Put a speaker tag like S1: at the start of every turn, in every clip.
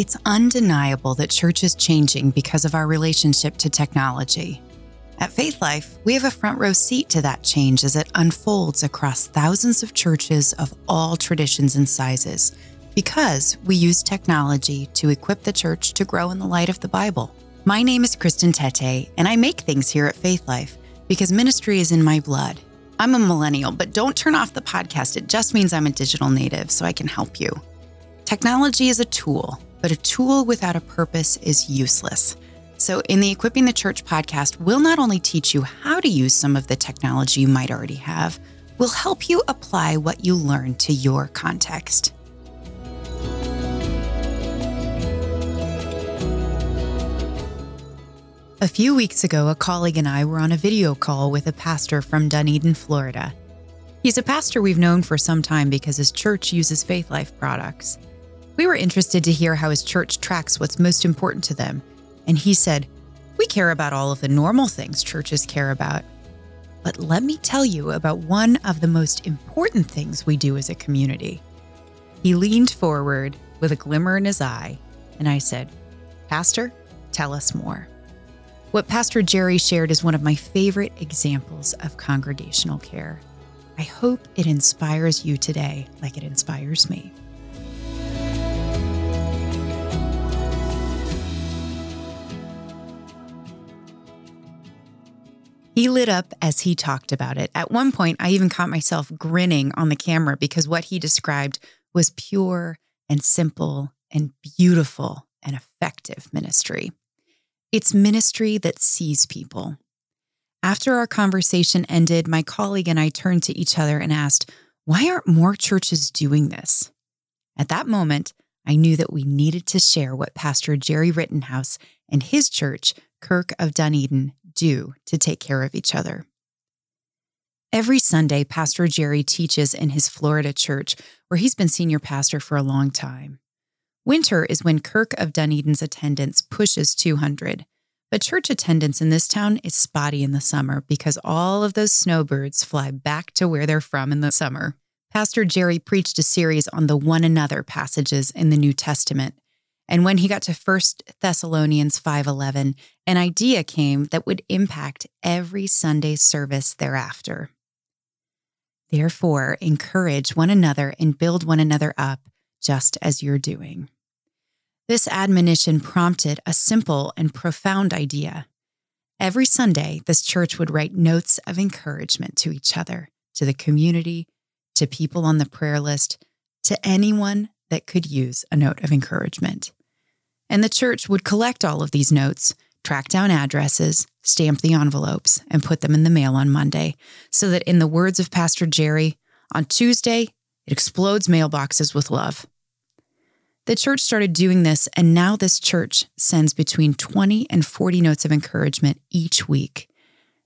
S1: It's undeniable that church is changing because of our relationship to technology. At Faith Life, we have a front row seat to that change as it unfolds across thousands of churches of all traditions and sizes because we use technology to equip the church to grow in the light of the Bible. My name is Kristen Tete, and I make things here at Faith Life because ministry is in my blood. I'm a millennial, but don't turn off the podcast. It just means I'm a digital native, so I can help you. Technology is a tool, but a tool without a purpose is useless. So, in the Equipping the Church podcast, we'll not only teach you how to use some of the technology you might already have, we'll help you apply what you learn to your context. A few weeks ago, a colleague and I were on a video call with a pastor from Dunedin, Florida. He's a pastor we've known for some time because his church uses Faith Life products. We were interested to hear how his church tracks what's most important to them and he said, We care about all of the normal things churches care about. But let me tell you about one of the most important things we do as a community. He leaned forward with a glimmer in his eye, and I said, Pastor, tell us more. What Pastor Jerry shared is one of my favorite examples of congregational care. I hope it inspires you today like it inspires me. He lit up as he talked about it. At one point, I even caught myself grinning on the camera because what he described was pure and simple and beautiful and effective ministry. It's ministry that sees people. After our conversation ended, my colleague and I turned to each other and asked, Why aren't more churches doing this? At that moment, I knew that we needed to share what Pastor Jerry Rittenhouse and his church, Kirk of Dunedin, do to take care of each other. Every Sunday, Pastor Jerry teaches in his Florida church, where he's been senior pastor for a long time. Winter is when Kirk of Dunedin's attendance pushes 200, but church attendance in this town is spotty in the summer because all of those snowbirds fly back to where they're from in the summer. Pastor Jerry preached a series on the one another passages in the New Testament and when he got to 1 Thessalonians 5:11, an idea came that would impact every Sunday service thereafter. Therefore, encourage one another and build one another up, just as you're doing. This admonition prompted a simple and profound idea. Every Sunday, this church would write notes of encouragement to each other, to the community, to people on the prayer list, to anyone that could use a note of encouragement and the church would collect all of these notes, track down addresses, stamp the envelopes, and put them in the mail on Monday, so that, in the words of Pastor Jerry, on Tuesday, it explodes mailboxes with love. The church started doing this, and now this church sends between 20 and 40 notes of encouragement each week.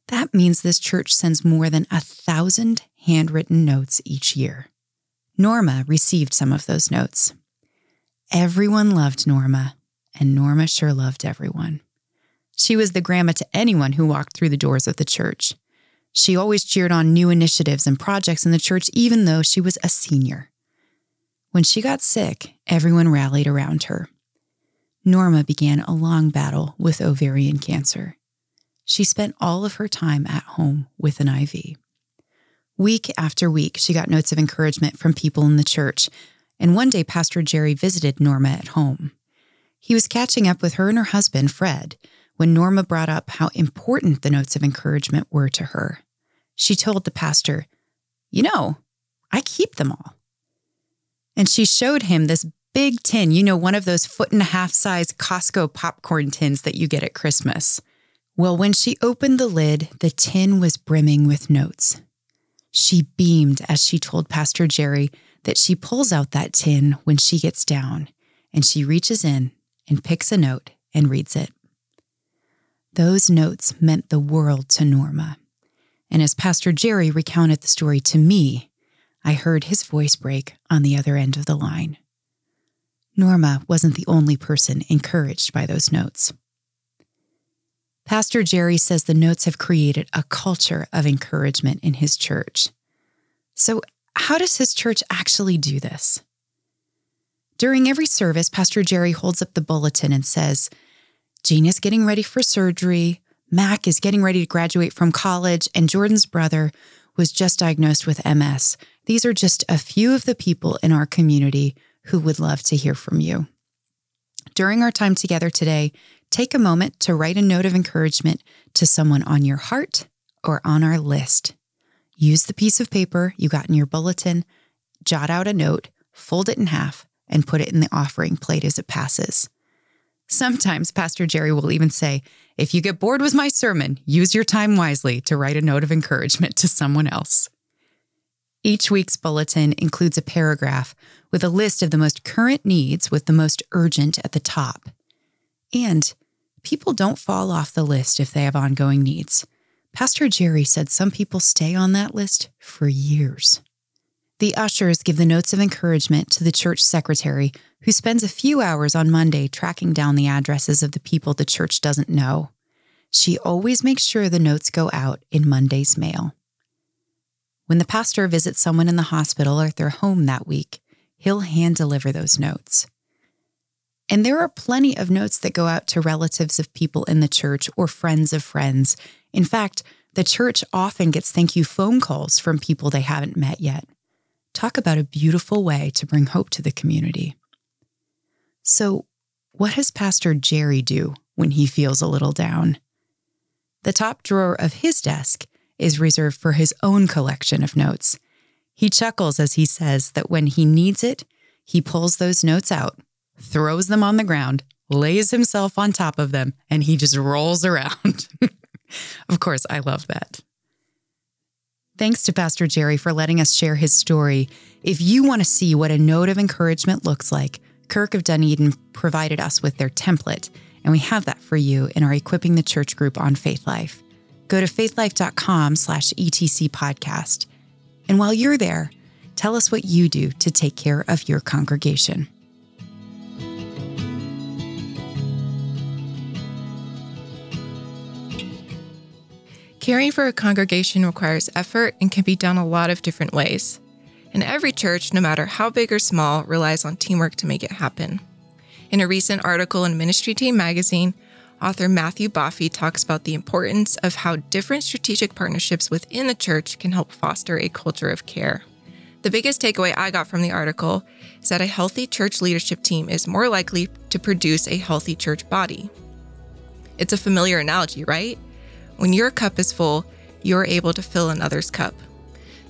S1: That means this church sends more than a thousand handwritten notes each year. Norma received some of those notes. Everyone loved Norma, and Norma sure loved everyone. She was the grandma to anyone who walked through the doors of the church. She always cheered on new initiatives and projects in the church, even though she was a senior. When she got sick, everyone rallied around her. Norma began a long battle with ovarian cancer. She spent all of her time at home with an IV. Week after week, she got notes of encouragement from people in the church, and one day Pastor Jerry visited Norma at home. He was catching up with her and her husband, Fred, when Norma brought up how important the notes of encouragement were to her. She told the pastor, You know, I keep them all. And she showed him this big tin, you know, one of those foot and a half size Costco popcorn tins that you get at Christmas. Well, when she opened the lid, the tin was brimming with notes. She beamed as she told Pastor Jerry that she pulls out that tin when she gets down and she reaches in and picks a note and reads it. Those notes meant the world to Norma. And as Pastor Jerry recounted the story to me, I heard his voice break on the other end of the line. Norma wasn't the only person encouraged by those notes. Pastor Jerry says the notes have created a culture of encouragement in his church. So, how does his church actually do this? During every service, Pastor Jerry holds up the bulletin and says, Gina's getting ready for surgery. Mac is getting ready to graduate from college, and Jordan's brother was just diagnosed with MS. These are just a few of the people in our community who would love to hear from you. During our time together today, take a moment to write a note of encouragement to someone on your heart or on our list. Use the piece of paper you got in your bulletin, jot out a note, fold it in half, and put it in the offering plate as it passes. Sometimes Pastor Jerry will even say, If you get bored with my sermon, use your time wisely to write a note of encouragement to someone else. Each week's bulletin includes a paragraph with a list of the most current needs with the most urgent at the top. And people don't fall off the list if they have ongoing needs. Pastor Jerry said some people stay on that list for years. The ushers give the notes of encouragement to the church secretary, who spends a few hours on Monday tracking down the addresses of the people the church doesn't know. She always makes sure the notes go out in Monday's mail. When the pastor visits someone in the hospital or at their home that week, he'll hand deliver those notes. And there are plenty of notes that go out to relatives of people in the church or friends of friends. In fact, the church often gets thank you phone calls from people they haven't met yet. Talk about a beautiful way to bring hope to the community. So, what does Pastor Jerry do when he feels a little down? The top drawer of his desk is reserved for his own collection of notes. He chuckles as he says that when he needs it, he pulls those notes out, throws them on the ground, lays himself on top of them, and he just rolls around. of course, I love that. Thanks to Pastor Jerry for letting us share his story. If you want to see what a note of encouragement looks like, Kirk of Dunedin provided us with their template, and we have that for you in our Equipping the Church group on Faith Life. Go to faithlife.com slash ETC podcast. And while you're there, tell us what you do to take care of your congregation.
S2: Caring for a congregation requires effort and can be done a lot of different ways. And every church, no matter how big or small, relies on teamwork to make it happen. In a recent article in Ministry Team magazine, author Matthew Boffey talks about the importance of how different strategic partnerships within the church can help foster a culture of care. The biggest takeaway I got from the article is that a healthy church leadership team is more likely to produce a healthy church body. It's a familiar analogy, right? When your cup is full, you're able to fill another's cup.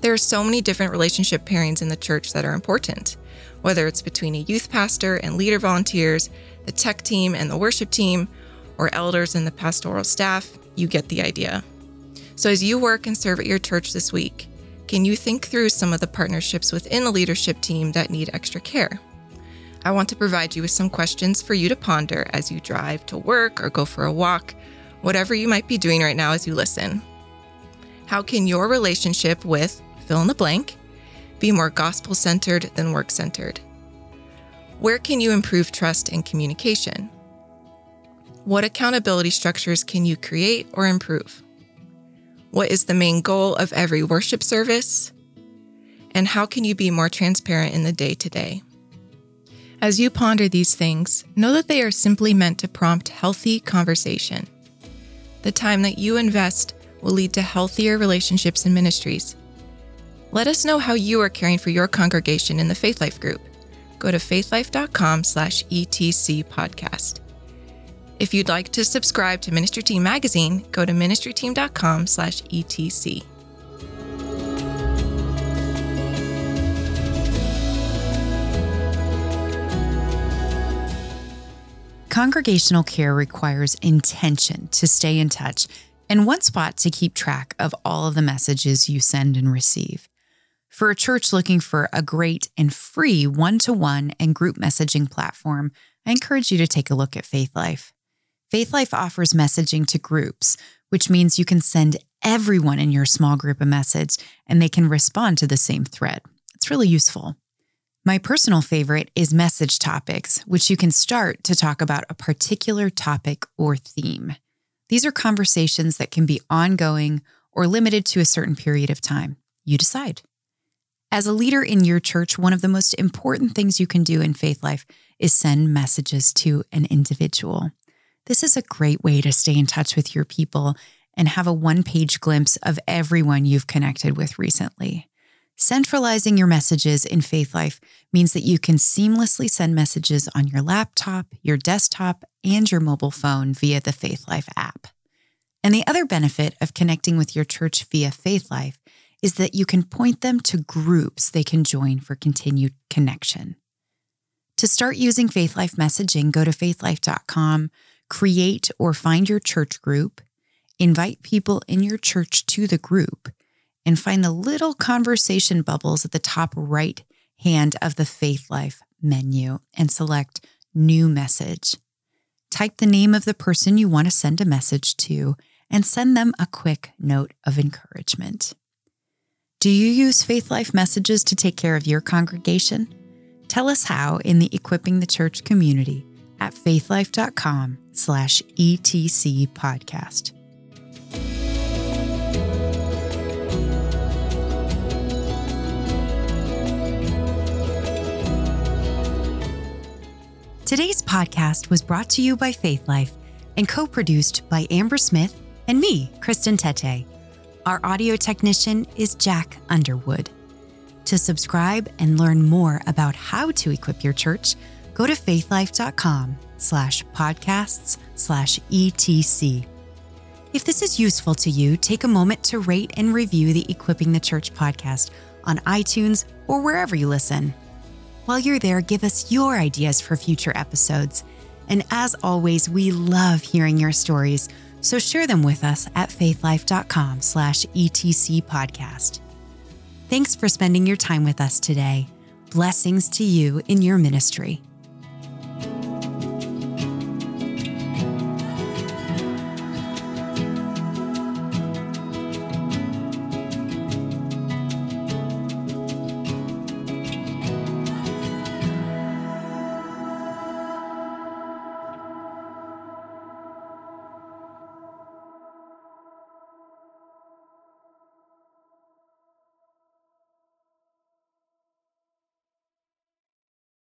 S2: There are so many different relationship pairings in the church that are important, whether it's between a youth pastor and leader volunteers, the tech team and the worship team, or elders and the pastoral staff, you get the idea. So, as you work and serve at your church this week, can you think through some of the partnerships within the leadership team that need extra care? I want to provide you with some questions for you to ponder as you drive to work or go for a walk whatever you might be doing right now as you listen. How can your relationship with fill in the blank be more gospel centered than work centered? Where can you improve trust and communication? What accountability structures can you create or improve? What is the main goal of every worship service? And how can you be more transparent in the day to day? As you ponder these things, know that they are simply meant to prompt healthy conversation. The time that you invest will lead to healthier relationships and ministries. Let us know how you are caring for your congregation in the Faith Life group. Go to faithlife.com slash ETC podcast. If you'd like to subscribe to Ministry Team magazine, go to ministryteam.com slash ETC.
S1: Congregational care requires intention to stay in touch and one spot to keep track of all of the messages you send and receive. For a church looking for a great and free one to one and group messaging platform, I encourage you to take a look at Faith Life. Faith Life offers messaging to groups, which means you can send everyone in your small group a message and they can respond to the same thread. It's really useful. My personal favorite is message topics, which you can start to talk about a particular topic or theme. These are conversations that can be ongoing or limited to a certain period of time. You decide. As a leader in your church, one of the most important things you can do in faith life is send messages to an individual. This is a great way to stay in touch with your people and have a one page glimpse of everyone you've connected with recently. Centralizing your messages in Faith Life means that you can seamlessly send messages on your laptop, your desktop, and your mobile phone via the Faith Life app. And the other benefit of connecting with your church via Faith Life is that you can point them to groups they can join for continued connection. To start using Faith Life messaging, go to faithlife.com, create or find your church group, invite people in your church to the group, and find the little conversation bubbles at the top right hand of the Faith Life menu and select New Message. Type the name of the person you want to send a message to and send them a quick note of encouragement. Do you use Faith Life messages to take care of your congregation? Tell us how in the Equipping the Church community at faithlife.com slash etc podcast. Today's podcast was brought to you by Faith Life and co-produced by Amber Smith and me, Kristen Tete. Our audio technician is Jack Underwood. To subscribe and learn more about how to equip your church, go to faithlife.com slash podcasts slash etc. If this is useful to you, take a moment to rate and review the Equipping the Church podcast on iTunes or wherever you listen. While you're there, give us your ideas for future episodes. And as always, we love hearing your stories – so share them with us at faithlife.com slash etc podcast. Thanks for spending your time with us today. Blessings to you in your ministry.